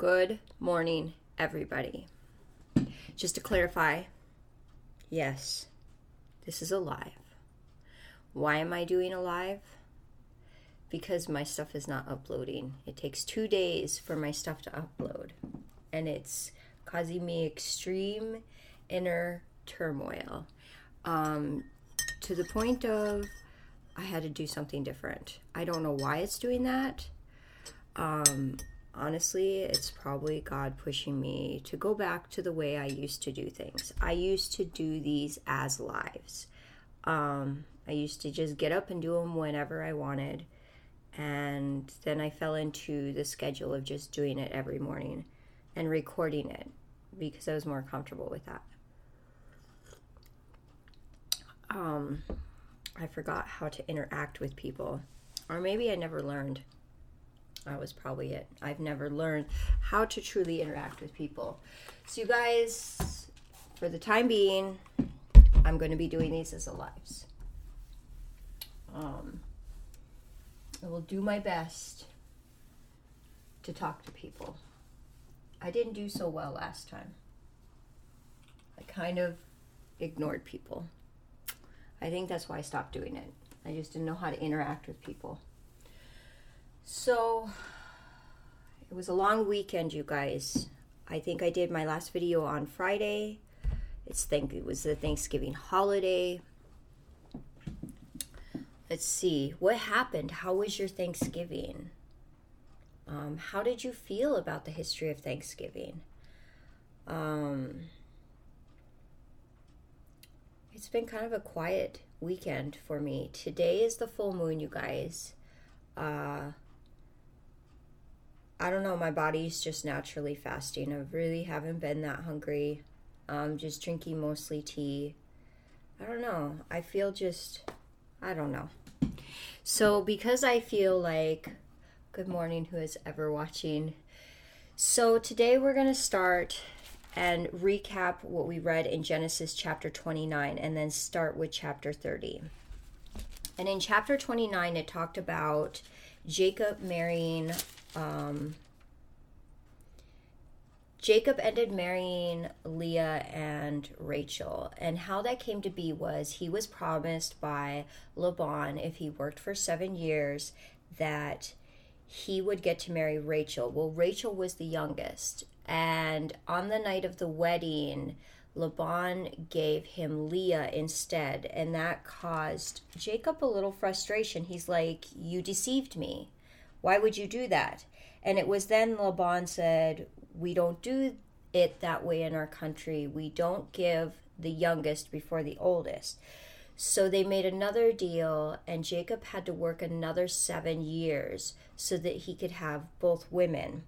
Good morning, everybody. Just to clarify, yes, this is a live. Why am I doing a live? Because my stuff is not uploading. It takes two days for my stuff to upload, and it's causing me extreme inner turmoil um, to the point of I had to do something different. I don't know why it's doing that. Um, honestly, it's probably God pushing me to go back to the way I used to do things. I used to do these as lives. Um, I used to just get up and do them whenever I wanted. And then I fell into the schedule of just doing it every morning and recording it because I was more comfortable with that. Um, I forgot how to interact with people, or maybe I never learned. That was probably it. I've never learned how to truly interact with people. So, you guys, for the time being, I'm going to be doing these as a lives. Um, I will do my best to talk to people. I didn't do so well last time. I kind of ignored people. I think that's why I stopped doing it. I just didn't know how to interact with people. So it was a long weekend, you guys. I think I did my last video on Friday. It's think it was the Thanksgiving holiday. Let's see what happened. How was your Thanksgiving? Um, how did you feel about the history of Thanksgiving? Um, it's been kind of a quiet weekend for me. Today is the full moon, you guys. Uh, I don't know, my body's just naturally fasting. I really haven't been that hungry. Um, just drinking mostly tea. I don't know. I feel just, I don't know. So, because I feel like, good morning, who is ever watching. So, today we're going to start and recap what we read in Genesis chapter 29 and then start with chapter 30. And in chapter 29, it talked about Jacob marrying um, Jacob ended marrying Leah and Rachel. And how that came to be was he was promised by Laban, if he worked for seven years, that he would get to marry Rachel. Well, Rachel was the youngest. And on the night of the wedding, Laban gave him Leah instead. And that caused Jacob a little frustration. He's like, You deceived me. Why would you do that? And it was then Laban said, We don't do it that way in our country. We don't give the youngest before the oldest. So they made another deal, and Jacob had to work another seven years so that he could have both women.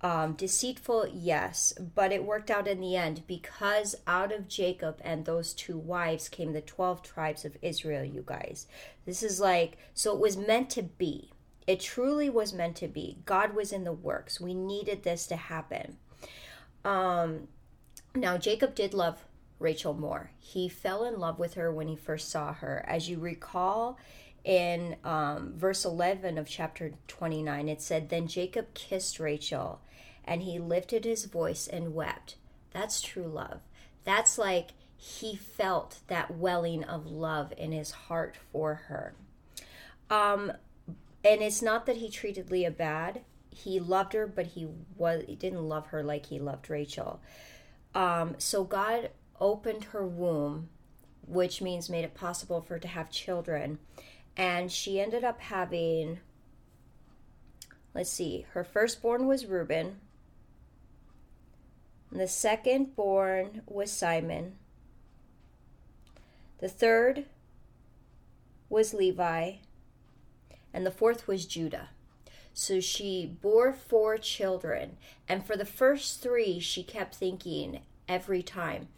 Um, deceitful, yes, but it worked out in the end because out of Jacob and those two wives came the 12 tribes of Israel, you guys. This is like, so it was meant to be. It truly was meant to be. God was in the works. We needed this to happen. Um, now, Jacob did love Rachel more. He fell in love with her when he first saw her. As you recall, in um, verse 11 of chapter 29, it said, Then Jacob kissed Rachel, and he lifted his voice and wept. That's true love. That's like he felt that welling of love in his heart for her. Um, and it's not that he treated Leah bad. He loved her, but he was he didn't love her like he loved Rachel. Um, so God opened her womb, which means made it possible for her to have children, and she ended up having. Let's see. Her firstborn was Reuben. The second born was Simon. The third was Levi and the fourth was Judah. So she bore four children, and for the first three, she kept thinking every time.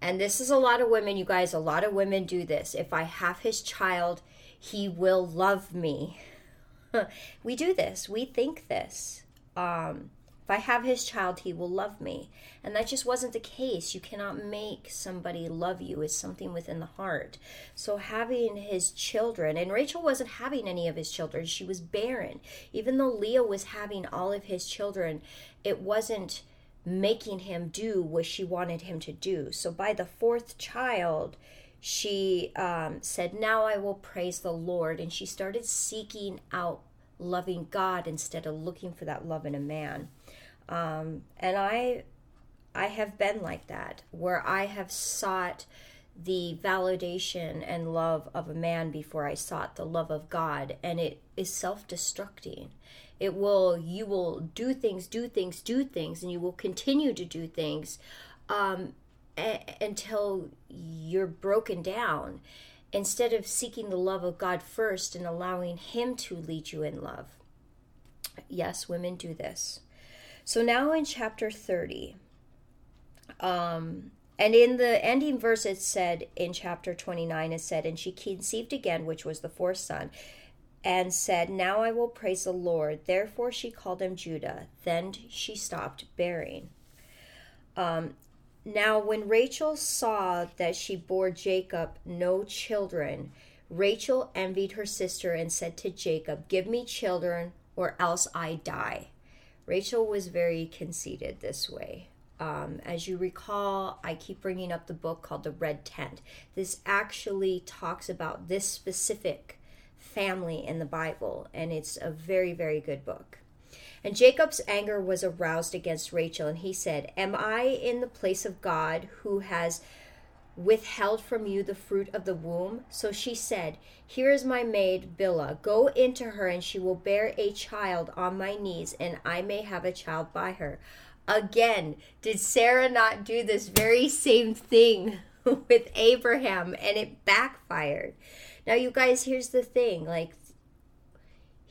And this is a lot of women, you guys, a lot of women do this. If I have his child, he will love me. we do this, we think this. Um, If I have his child, he will love me. And that just wasn't the case. You cannot make somebody love you. It's something within the heart. So having his children, and Rachel wasn't having any of his children, she was barren. Even though Leah was having all of his children, it wasn't making him do what she wanted him to do. So by the fourth child, she um, said, Now I will praise the Lord. And she started seeking out loving God instead of looking for that love in a man. Um, and I, I have been like that, where I have sought the validation and love of a man before I sought the love of God, and it is self-destructing. It will, you will do things, do things, do things, and you will continue to do things um, a- until you're broken down instead of seeking the love of God first and allowing Him to lead you in love. Yes, women do this. So now in chapter 30, um, and in the ending verse, it said in chapter 29, it said, And she conceived again, which was the fourth son, and said, Now I will praise the Lord. Therefore she called him Judah. Then she stopped bearing. Um, now, when Rachel saw that she bore Jacob no children, Rachel envied her sister and said to Jacob, Give me children, or else I die. Rachel was very conceited this way. Um, as you recall, I keep bringing up the book called The Red Tent. This actually talks about this specific family in the Bible, and it's a very, very good book. And Jacob's anger was aroused against Rachel, and he said, Am I in the place of God who has withheld from you the fruit of the womb? So she said, Here is my maid Bilhah. Go into her, and she will bear a child on my knees, and I may have a child by her. Again, did Sarah not do this very same thing with Abraham and it backfired? Now, you guys, here's the thing like,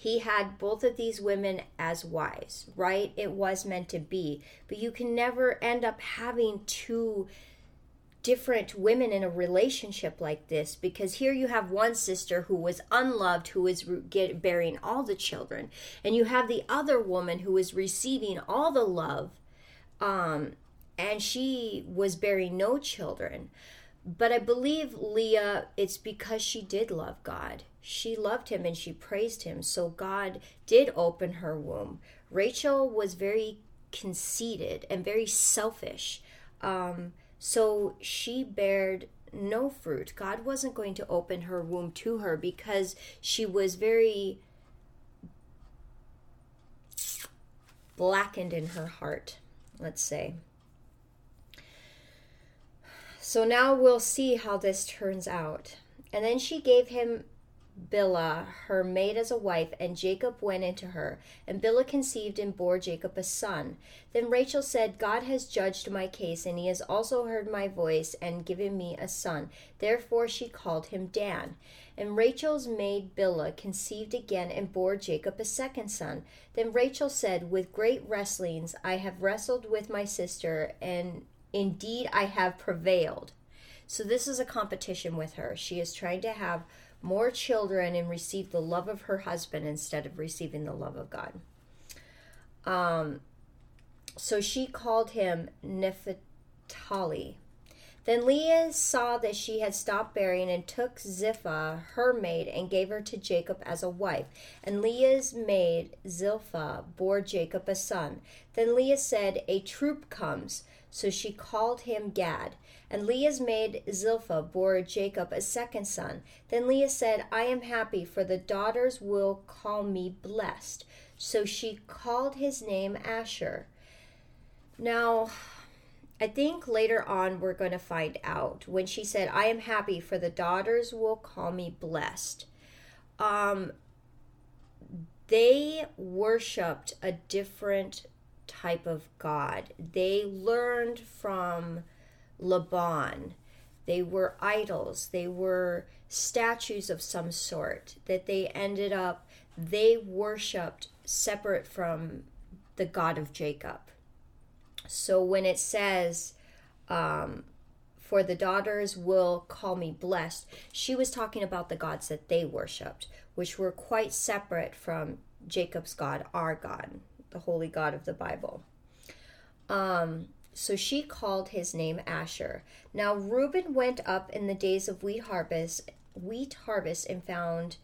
he had both of these women as wives, right? It was meant to be. But you can never end up having two different women in a relationship like this because here you have one sister who was unloved who is get, bearing all the children and you have the other woman who is receiving all the love um, and she was bearing no children but i believe leah it's because she did love god she loved him and she praised him so god did open her womb rachel was very conceited and very selfish um, so she bared no fruit. God wasn't going to open her womb to her because she was very blackened in her heart, let's say. So now we'll see how this turns out. And then she gave him Bilhah, her maid, as a wife, and Jacob went into her. And Bilhah conceived and bore Jacob a son. Then Rachel said, God has judged my case, and he has also heard my voice and given me a son. Therefore she called him Dan. And Rachel's maid Bilhah conceived again and bore Jacob a second son. Then Rachel said, With great wrestlings I have wrestled with my sister, and indeed I have prevailed. So this is a competition with her. She is trying to have more children and receive the love of her husband instead of receiving the love of God. Um, so she called him Naphtali. Then Leah saw that she had stopped bearing and took Zilpah, her maid, and gave her to Jacob as a wife. And Leah's maid, Zilpah, bore Jacob a son. Then Leah said, A troop comes. So she called him Gad. And Leah's maid Zilpah bore Jacob a second son. Then Leah said, I am happy, for the daughters will call me blessed. So she called his name Asher. Now, I think later on we're going to find out when she said, I am happy, for the daughters will call me blessed. Um, they worshiped a different type of God. They learned from Laban. They were idols. They were statues of some sort that they ended up, they worshiped separate from the God of Jacob. So when it says, um, for the daughters will call me blessed, she was talking about the gods that they worshiped, which were quite separate from Jacob's God, our God, the holy God of the Bible. Um, so she called his name Asher. Now Reuben went up in the days of wheat harvest, wheat harvest, and found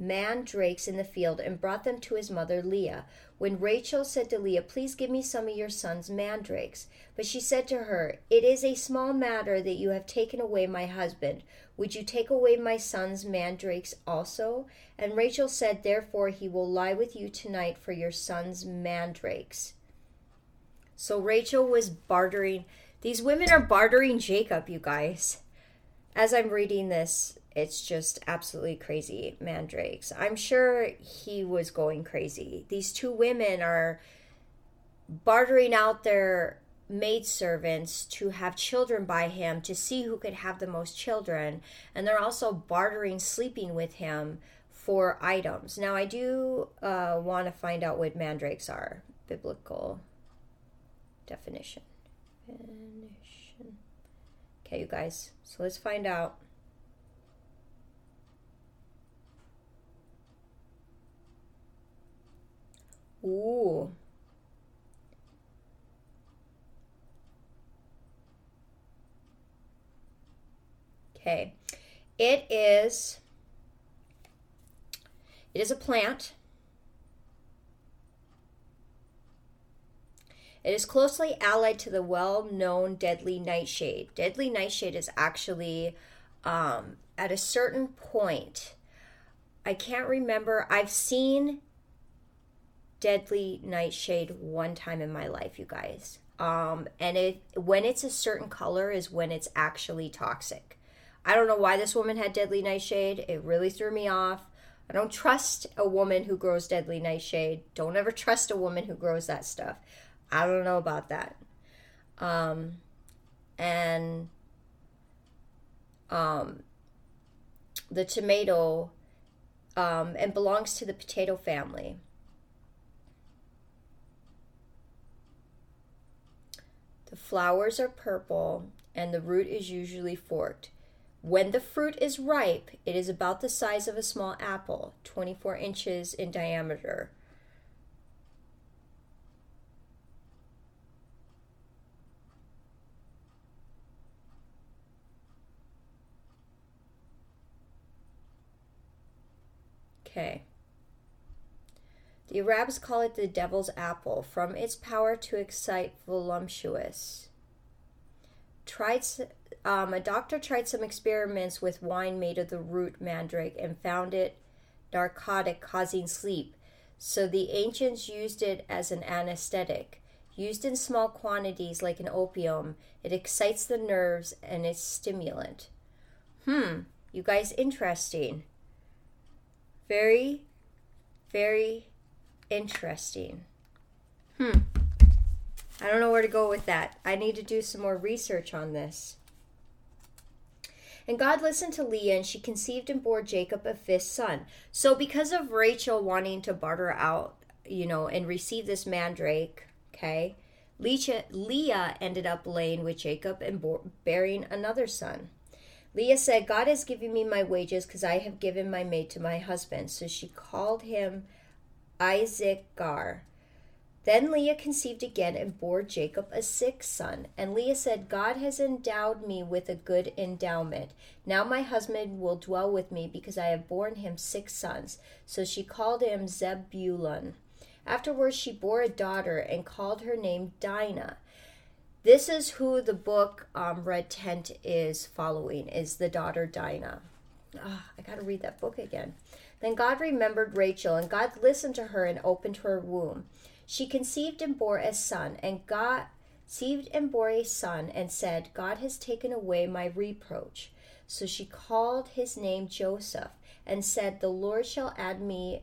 mandrakes in the field and brought them to his mother Leah. When Rachel said to Leah, Please give me some of your son's mandrakes. But she said to her, It is a small matter that you have taken away my husband. Would you take away my son's mandrakes also? And Rachel said, Therefore he will lie with you tonight for your son's mandrakes. So Rachel was bartering. These women are bartering Jacob, you guys. As I'm reading this, it's just absolutely crazy, mandrakes. I'm sure he was going crazy. These two women are bartering out their maidservants to have children by him to see who could have the most children. And they're also bartering sleeping with him for items. Now, I do uh, want to find out what mandrakes are, biblical definition. Definition. Okay, you guys. So let's find out. Ooh. Okay. It is it is a plant It is closely allied to the well known deadly nightshade. Deadly nightshade is actually um, at a certain point. I can't remember. I've seen deadly nightshade one time in my life, you guys. Um, and it when it's a certain color is when it's actually toxic. I don't know why this woman had deadly nightshade. It really threw me off. I don't trust a woman who grows deadly nightshade. Don't ever trust a woman who grows that stuff. I don't know about that. Um, and um, the tomato um, and belongs to the potato family. The flowers are purple and the root is usually forked. When the fruit is ripe, it is about the size of a small apple, 24 inches in diameter. Okay. The Arabs call it the devil's apple from its power to excite voluptuous. Tried, um, a doctor tried some experiments with wine made of the root mandrake and found it narcotic, causing sleep. So the ancients used it as an anesthetic. Used in small quantities like an opium, it excites the nerves and is stimulant. Hmm, you guys interesting. Very, very interesting. Hmm. I don't know where to go with that. I need to do some more research on this. And God listened to Leah, and she conceived and bore Jacob a fifth son. So, because of Rachel wanting to barter out, you know, and receive this mandrake, okay, Leah ended up laying with Jacob and bearing another son. Leah said, God has given me my wages because I have given my maid to my husband. So she called him Isaac Gar. Then Leah conceived again and bore Jacob a sixth son. And Leah said, God has endowed me with a good endowment. Now my husband will dwell with me because I have borne him six sons. So she called him Zebulun. Afterwards she bore a daughter and called her name Dinah. This is who the book um, Red Tent is following, is the daughter Dinah. Oh, I got to read that book again. Then God remembered Rachel, and God listened to her and opened her womb. She conceived and bore a son, and God conceived and bore a son, and said, God has taken away my reproach. So she called his name Joseph, and said, The Lord shall add me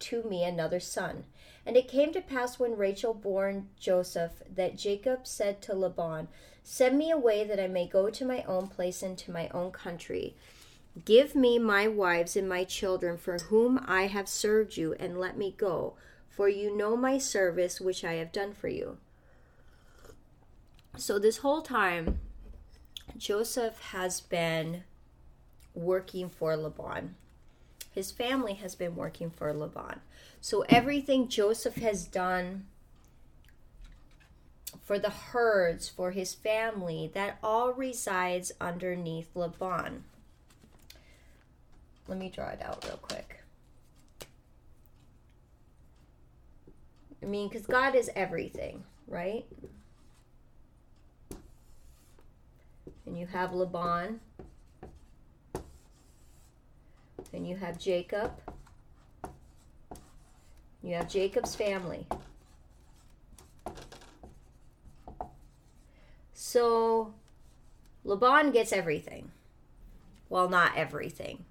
to me another son. And it came to pass when Rachel bore Joseph that Jacob said to Laban, Send me away that I may go to my own place and to my own country. Give me my wives and my children for whom I have served you, and let me go, for you know my service which I have done for you. So, this whole time, Joseph has been working for Laban His family has been working for Laban. So everything Joseph has done for the herds, for his family, that all resides underneath Laban. Let me draw it out real quick. I mean, because God is everything, right? And you have Laban. And you have Jacob. You have Jacob's family. So Laban gets everything. Well, not everything.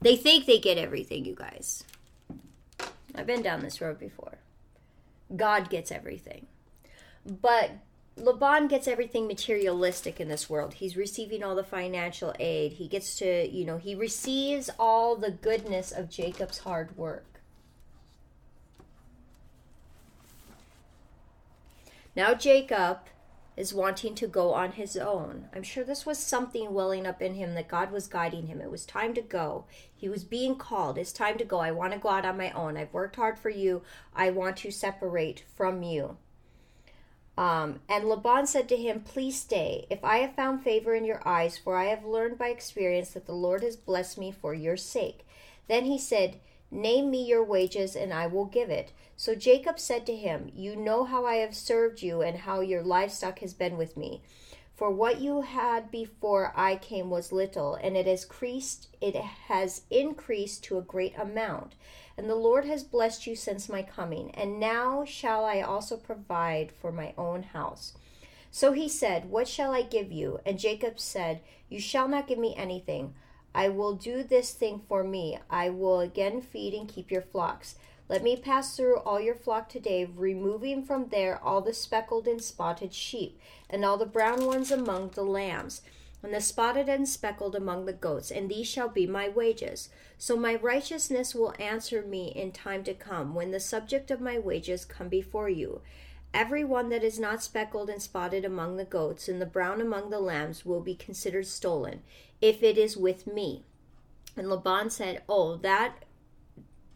They think they get everything, you guys. I've been down this road before. God gets everything. But Laban gets everything materialistic in this world. He's receiving all the financial aid. He gets to, you know, he receives all the goodness of Jacob's hard work. Now Jacob is wanting to go on his own. I'm sure this was something welling up in him that God was guiding him. It was time to go. He was being called. It's time to go. I want to go out on my own. I've worked hard for you. I want to separate from you. Um, and Laban said to him, Please stay, if I have found favor in your eyes, for I have learned by experience that the Lord has blessed me for your sake. Then he said, Name me your wages, and I will give it. So Jacob said to him, You know how I have served you, and how your livestock has been with me. For what you had before I came was little, and it has increased it has increased to a great amount. And the Lord has blessed you since my coming, and now shall I also provide for my own house. So he said, What shall I give you? And Jacob said, You shall not give me anything. I will do this thing for me. I will again feed and keep your flocks. Let me pass through all your flock today, removing from there all the speckled and spotted sheep, and all the brown ones among the lambs, and the spotted and speckled among the goats, and these shall be my wages. So my righteousness will answer me in time to come, when the subject of my wages come before you. Every one that is not speckled and spotted among the goats, and the brown among the lambs, will be considered stolen, if it is with me. And Laban said, Oh, that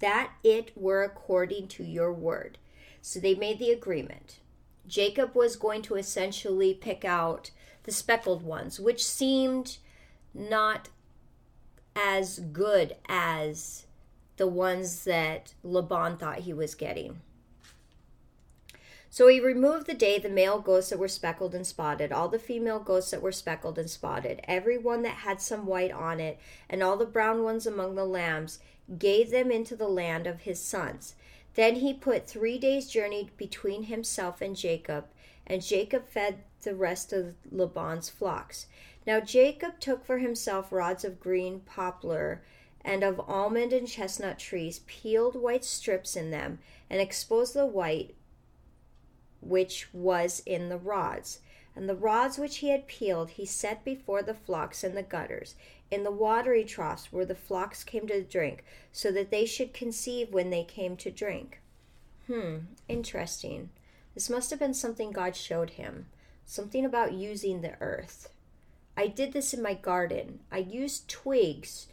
that it were according to your word. So they made the agreement. Jacob was going to essentially pick out the speckled ones, which seemed not as good as the ones that Laban thought he was getting. So he removed the day the male goats that were speckled and spotted, all the female goats that were speckled and spotted, every one that had some white on it, and all the brown ones among the lambs, gave them into the land of his sons. Then he put three days' journey between himself and Jacob, and Jacob fed the rest of Laban's flocks. Now Jacob took for himself rods of green poplar and of almond and chestnut trees, peeled white strips in them, and exposed the white which was in the rods. And the rods which he had peeled he set before the flocks in the gutters, in the watery troughs where the flocks came to drink, so that they should conceive when they came to drink. Hmm, interesting. This must have been something God showed him. Something about using the earth. I did this in my garden. I used twigs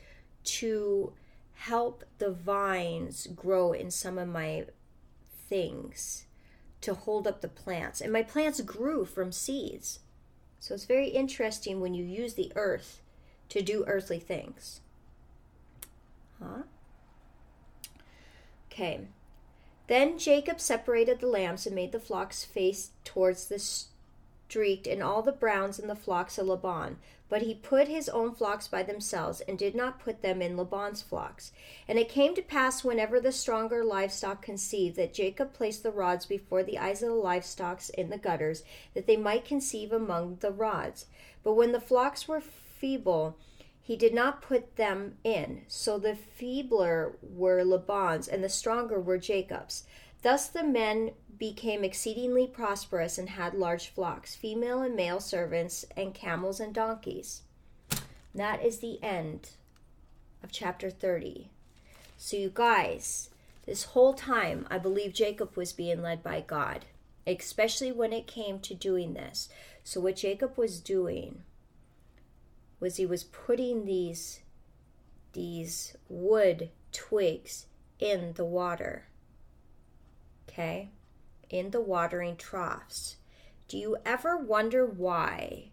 to help the vines grow in some of my things to hold up the plants. And my plants grew from seeds. So it's very interesting when you use the earth to do earthly things. Huh? Okay. Then Jacob separated the lambs and made the flocks face towards the streaked and all the browns in the flocks of Laban. But he put his own flocks by themselves, and did not put them in Laban's flocks. And it came to pass, whenever the stronger livestock conceived, that Jacob placed the rods before the eyes of the livestock in the gutters, that they might conceive among the rods. But when the flocks were feeble, he did not put them in. So the feebler were Laban's, and the stronger were Jacob's. Thus the men became exceedingly prosperous and had large flocks, female and male servants, and camels and donkeys. That is the end of chapter 30. So, you guys, this whole time, I believe Jacob was being led by God, especially when it came to doing this. So, what Jacob was doing was he was putting these these wood twigs in the water. Okay? In the watering troughs. Do you ever wonder why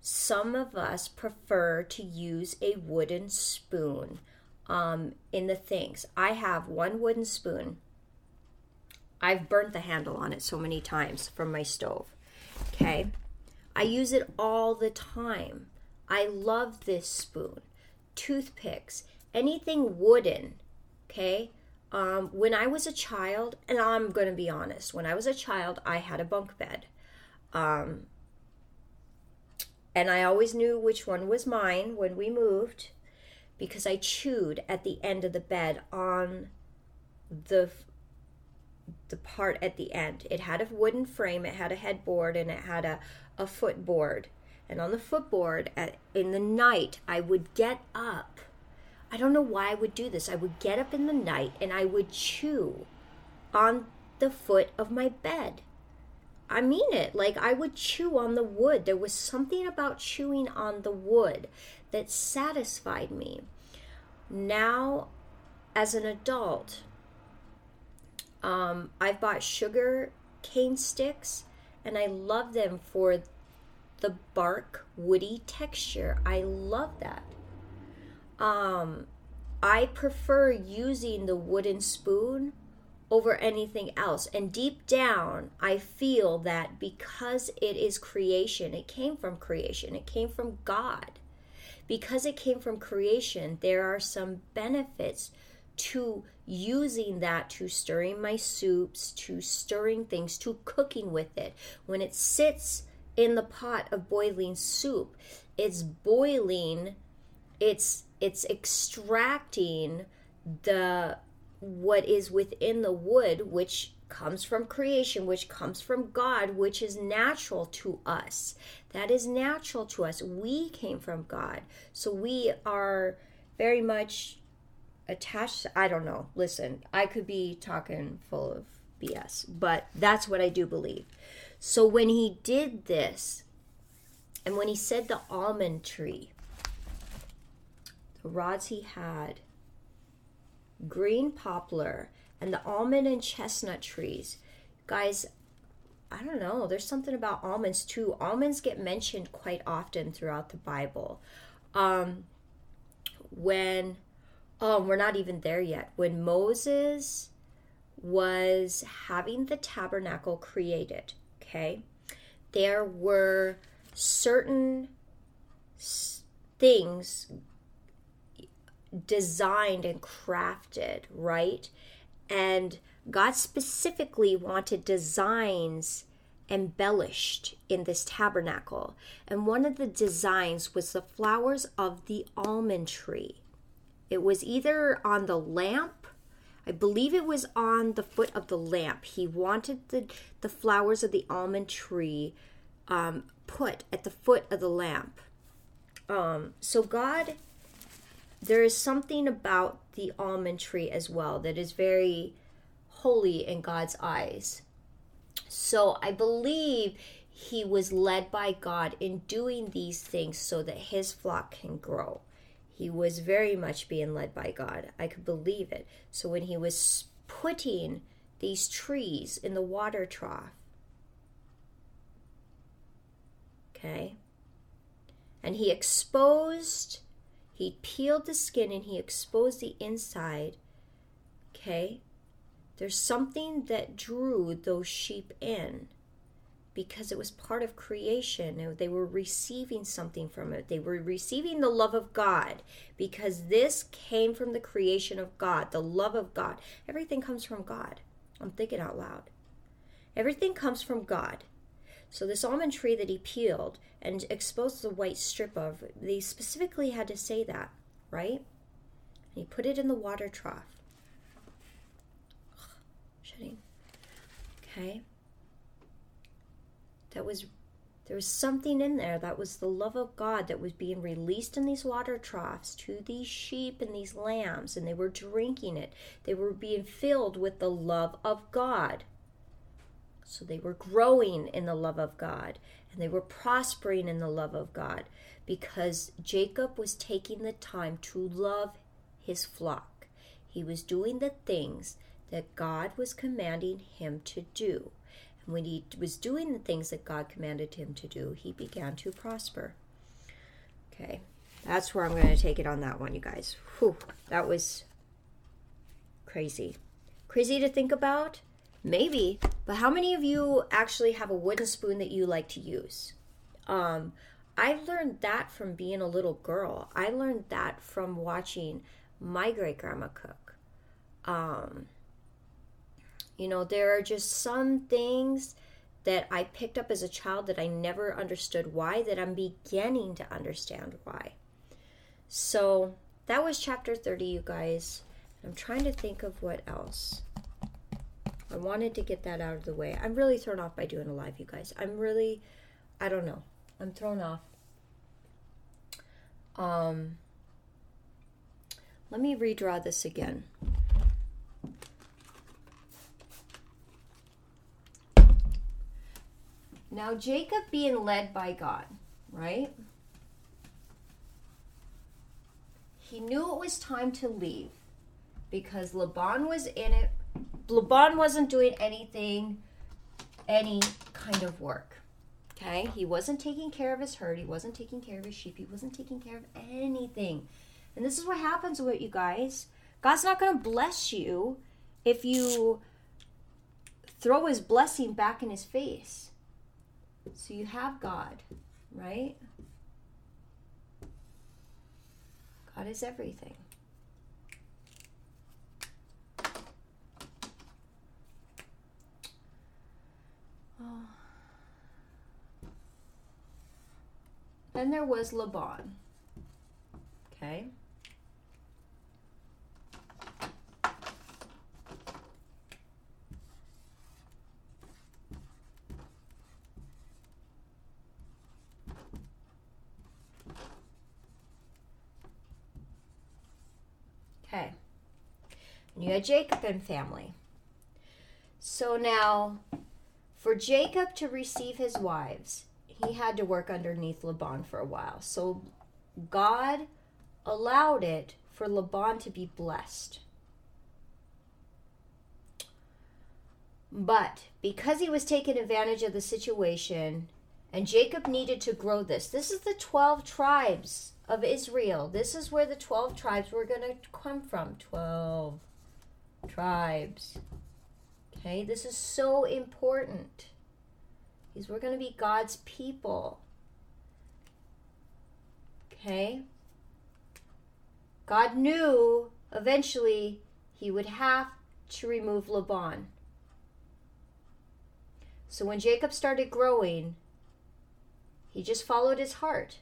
some of us prefer to use a wooden spoon um, in the things? I have one wooden spoon. I've burnt the handle on it so many times from my stove. Okay? I use it all the time. I love this spoon. Toothpicks, anything wooden. Okay? Um, when I was a child, and I'm going to be honest, when I was a child, I had a bunk bed. Um, and I always knew which one was mine when we moved because I chewed at the end of the bed on the the part at the end. It had a wooden frame, it had a headboard, and it had a, a footboard. And on the footboard, at, in the night, I would get up. I don't know why I would do this. I would get up in the night and I would chew on the foot of my bed. I mean it. Like I would chew on the wood. There was something about chewing on the wood that satisfied me. Now, as an adult, um, I've bought sugar cane sticks and I love them for the bark woody texture. I love that. Um, I prefer using the wooden spoon over anything else. And deep down, I feel that because it is creation, it came from creation, it came from God. Because it came from creation, there are some benefits to using that to stirring my soups, to stirring things, to cooking with it. When it sits in the pot of boiling soup, it's boiling, it's it's extracting the what is within the wood, which comes from creation, which comes from God, which is natural to us. That is natural to us. We came from God. So we are very much attached. I don't know. Listen, I could be talking full of BS, but that's what I do believe. So when he did this, and when he said the almond tree, rods he had, green poplar, and the almond and chestnut trees. Guys, I don't know. There's something about almonds too. Almonds get mentioned quite often throughout the Bible. Um, when, oh, we're not even there yet. When Moses was having the tabernacle created, okay, there were certain things designed and crafted, right? And God specifically wanted designs embellished in this tabernacle. And one of the designs was the flowers of the almond tree. It was either on the lamp, I believe it was on the foot of the lamp. He wanted the, the flowers of the almond tree um, put at the foot of the lamp. Um, so God there is something about the almond tree as well that is very holy in God's eyes. So I believe he was led by God in doing these things so that his flock can grow. He was very much being led by God. I could believe it. So when he was putting these trees in the water trough, okay, and he exposed he peeled the skin and he exposed the inside. Okay? There's something that drew those sheep in because it was part of creation. They were receiving something from it. They were receiving the love of God because this came from the creation of God, the love of God. Everything comes from God. I'm thinking out loud. Everything comes from God. So this almond tree that he peeled and exposed the white strip of, they specifically had to say that, right? And he put it in the water trough. Shutting. Okay. That was there was something in there that was the love of God that was being released in these water troughs to these sheep and these lambs, and they were drinking it. They were being filled with the love of God. So they were growing in the love of God. and they were prospering in the love of God because Jacob was taking the time to love his flock. He was doing the things that God was commanding him to do. And when he was doing the things that God commanded him to do, he began to prosper. Okay, that's where I'm going to take it on that one, you guys. Whew, that was crazy. Crazy to think about? Maybe, but how many of you actually have a wooden spoon that you like to use? Um, I learned that from being a little girl. I learned that from watching my great grandma cook. Um, you know, there are just some things that I picked up as a child that I never understood why, that I'm beginning to understand why. So that was chapter 30, you guys. I'm trying to think of what else. I wanted to get that out of the way. I'm really thrown off by doing a live, you guys. I'm really, I don't know. I'm thrown off. Um, let me redraw this again. Now, Jacob being led by God, right? He knew it was time to leave because Laban was in it. Laban wasn't doing anything, any kind of work. Okay? He wasn't taking care of his herd. He wasn't taking care of his sheep. He wasn't taking care of anything. And this is what happens with you guys. God's not going to bless you if you throw his blessing back in his face. So you have God, right? God is everything. Oh. Then there was Laban. Okay. Okay. And you had Jacob and family. So now, for Jacob to receive his wives, he had to work underneath Laban for a while. So God allowed it for Laban to be blessed. But because he was taking advantage of the situation, and Jacob needed to grow this, this is the 12 tribes of Israel. This is where the 12 tribes were going to come from. 12 tribes. Okay, this is so important. because we're going to be God's people. Okay? God knew eventually he would have to remove Laban. So when Jacob started growing, he just followed his heart.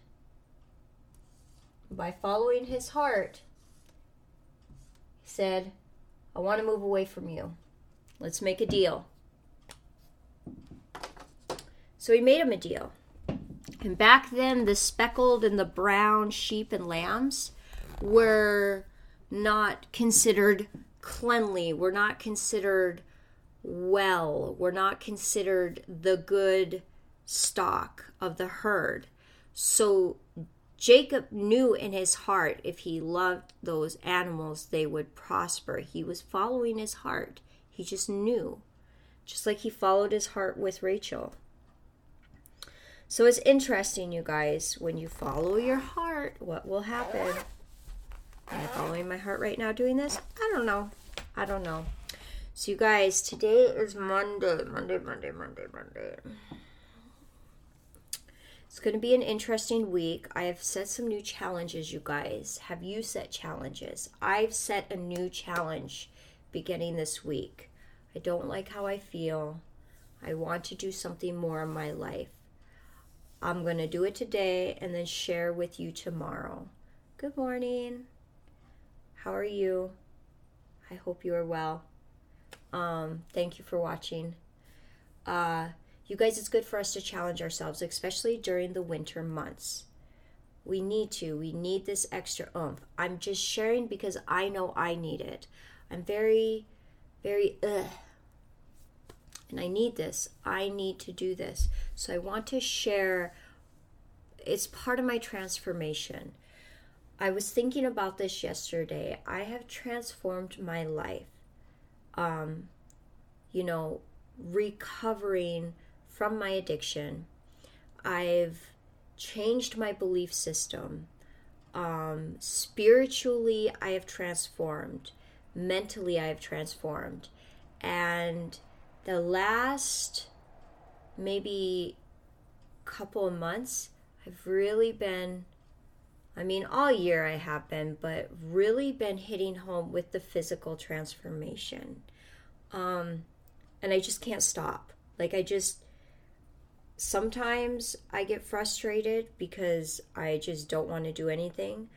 By following his heart, he said, I want to move away from you. Let's make a deal. So he made him a deal. And back then, the speckled and the brown sheep and lambs were not considered cleanly, were not considered well, were not considered the good stock of the herd. So Jacob knew in his heart if he loved those animals, they would prosper. He was following his heart. He just knew, just like he followed his heart with Rachel. So it's interesting, you guys, when you follow your heart, what will happen? Am I following my heart right now doing this? I don't know. I don't know. So, you guys, today is Monday. Monday, Monday, Monday, Monday. It's going to be an interesting week. I have set some new challenges, you guys. Have you set challenges? I've set a new challenge beginning this week. I don't like how I feel. I want to do something more in my life. I'm going to do it today and then share with you tomorrow. Good morning. How are you? I hope you are well. Um, thank you for watching. Uh, you guys, it's good for us to challenge ourselves, especially during the winter months. We need to. We need this extra oomph. I'm just sharing because I know I need it. I'm very, very, ugh. and I need this. I need to do this. So I want to share it's part of my transformation. I was thinking about this yesterday. I have transformed my life. Um, you know, recovering from my addiction. I've changed my belief system. Um, spiritually, I have transformed. Mentally, I have transformed. And the last maybe couple of months, I've really been, I mean, all year I have been, but really been hitting home with the physical transformation. Um, and I just can't stop. Like, I just, sometimes I get frustrated because I just don't want to do anything.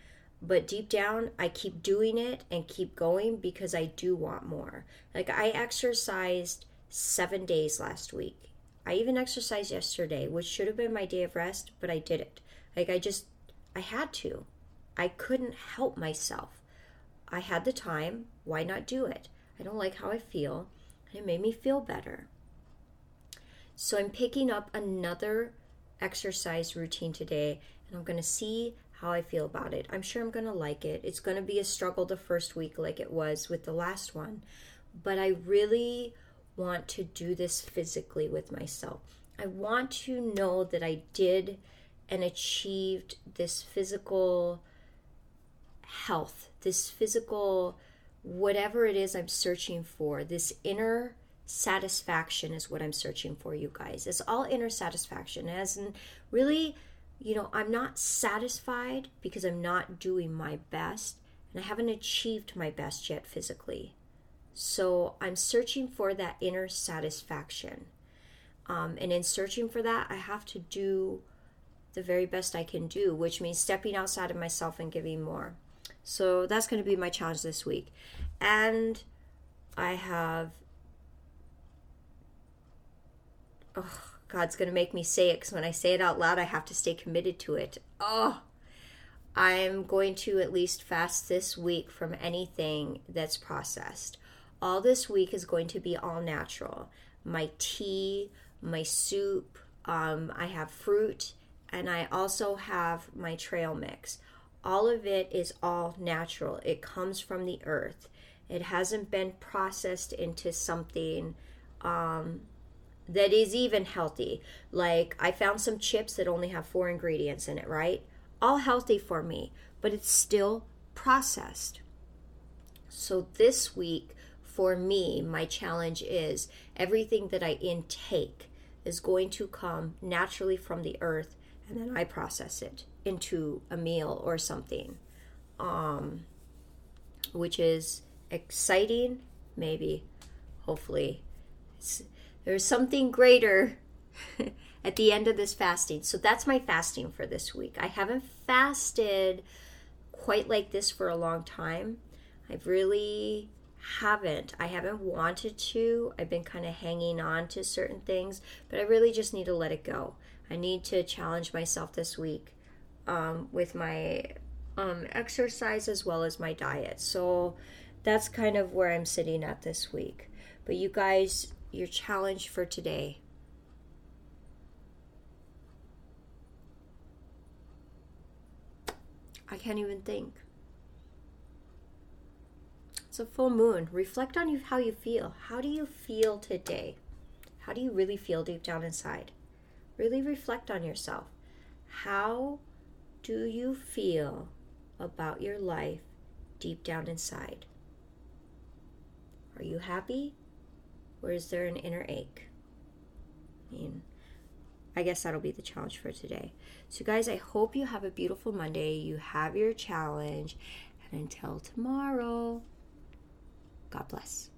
But deep down, I keep doing it and keep going because I do want more. Like, I exercised seven days last week. I even exercised yesterday, which should have been my day of rest, but I did it. Like, I just, I had to. I couldn't help myself. I had the time. Why not do it? I don't like how I feel. And it made me feel better. So I'm picking up another exercise routine today, and I'm going to see how I feel about it. I'm sure I'm going to like it. It's going to be a struggle the first week, like it was with the last one. But I really want to do this physically with myself. I want to know that I did and achieved this physical health, this physical whatever it is I'm searching for, this inner satisfaction is what I'm searching for, you guys. It's all inner satisfaction. As in, really, you know, I'm not satisfied because I'm not doing my best and I haven't achieved my best yet physically. So I'm searching for that inner satisfaction. Um, and in searching for that, I have to do the very best I can do, which means stepping outside of myself and giving more. So that's going to be my challenge this week. And I have. Oh, God's going to make me say it because when I say it out loud, I have to stay committed to it. Oh, I'm going to at least fast this week from anything that's processed all this week is going to be all natural. My tea, my soup, um, I have fruit, and I also have my trail mix. All of it is all natural. It comes from the earth. It hasn't been processed into something um, that is even healthy. Like I found some chips that only have four ingredients in it, right? All healthy for me, but it's still processed. So this week, for me, my challenge is everything that I intake is going to come naturally from the earth and then I process it into a meal or something. Um, which is exciting, maybe, hopefully. It's, there's something greater at the end of this fasting. So that's my fasting for this week. I haven't fasted quite like this for a long time. I've really haven't. I haven't wanted to. I've been kind of hanging on to certain things, but I really just need to let it go. I need to challenge myself this week um, with my um, exercise as well as my diet. So that's kind of where I'm sitting at this week. But you guys, your challenge for today. I can't even think. It's a full moon. Reflect on you how you feel. How do you feel today? How do you really feel deep down inside? Really reflect on yourself. How do you feel about your life deep down inside? Are you happy? Or is there an inner ache? I mean, I guess that'll be the challenge for today. So, guys, I hope you have a beautiful Monday. You have your challenge. And until tomorrow, God bless.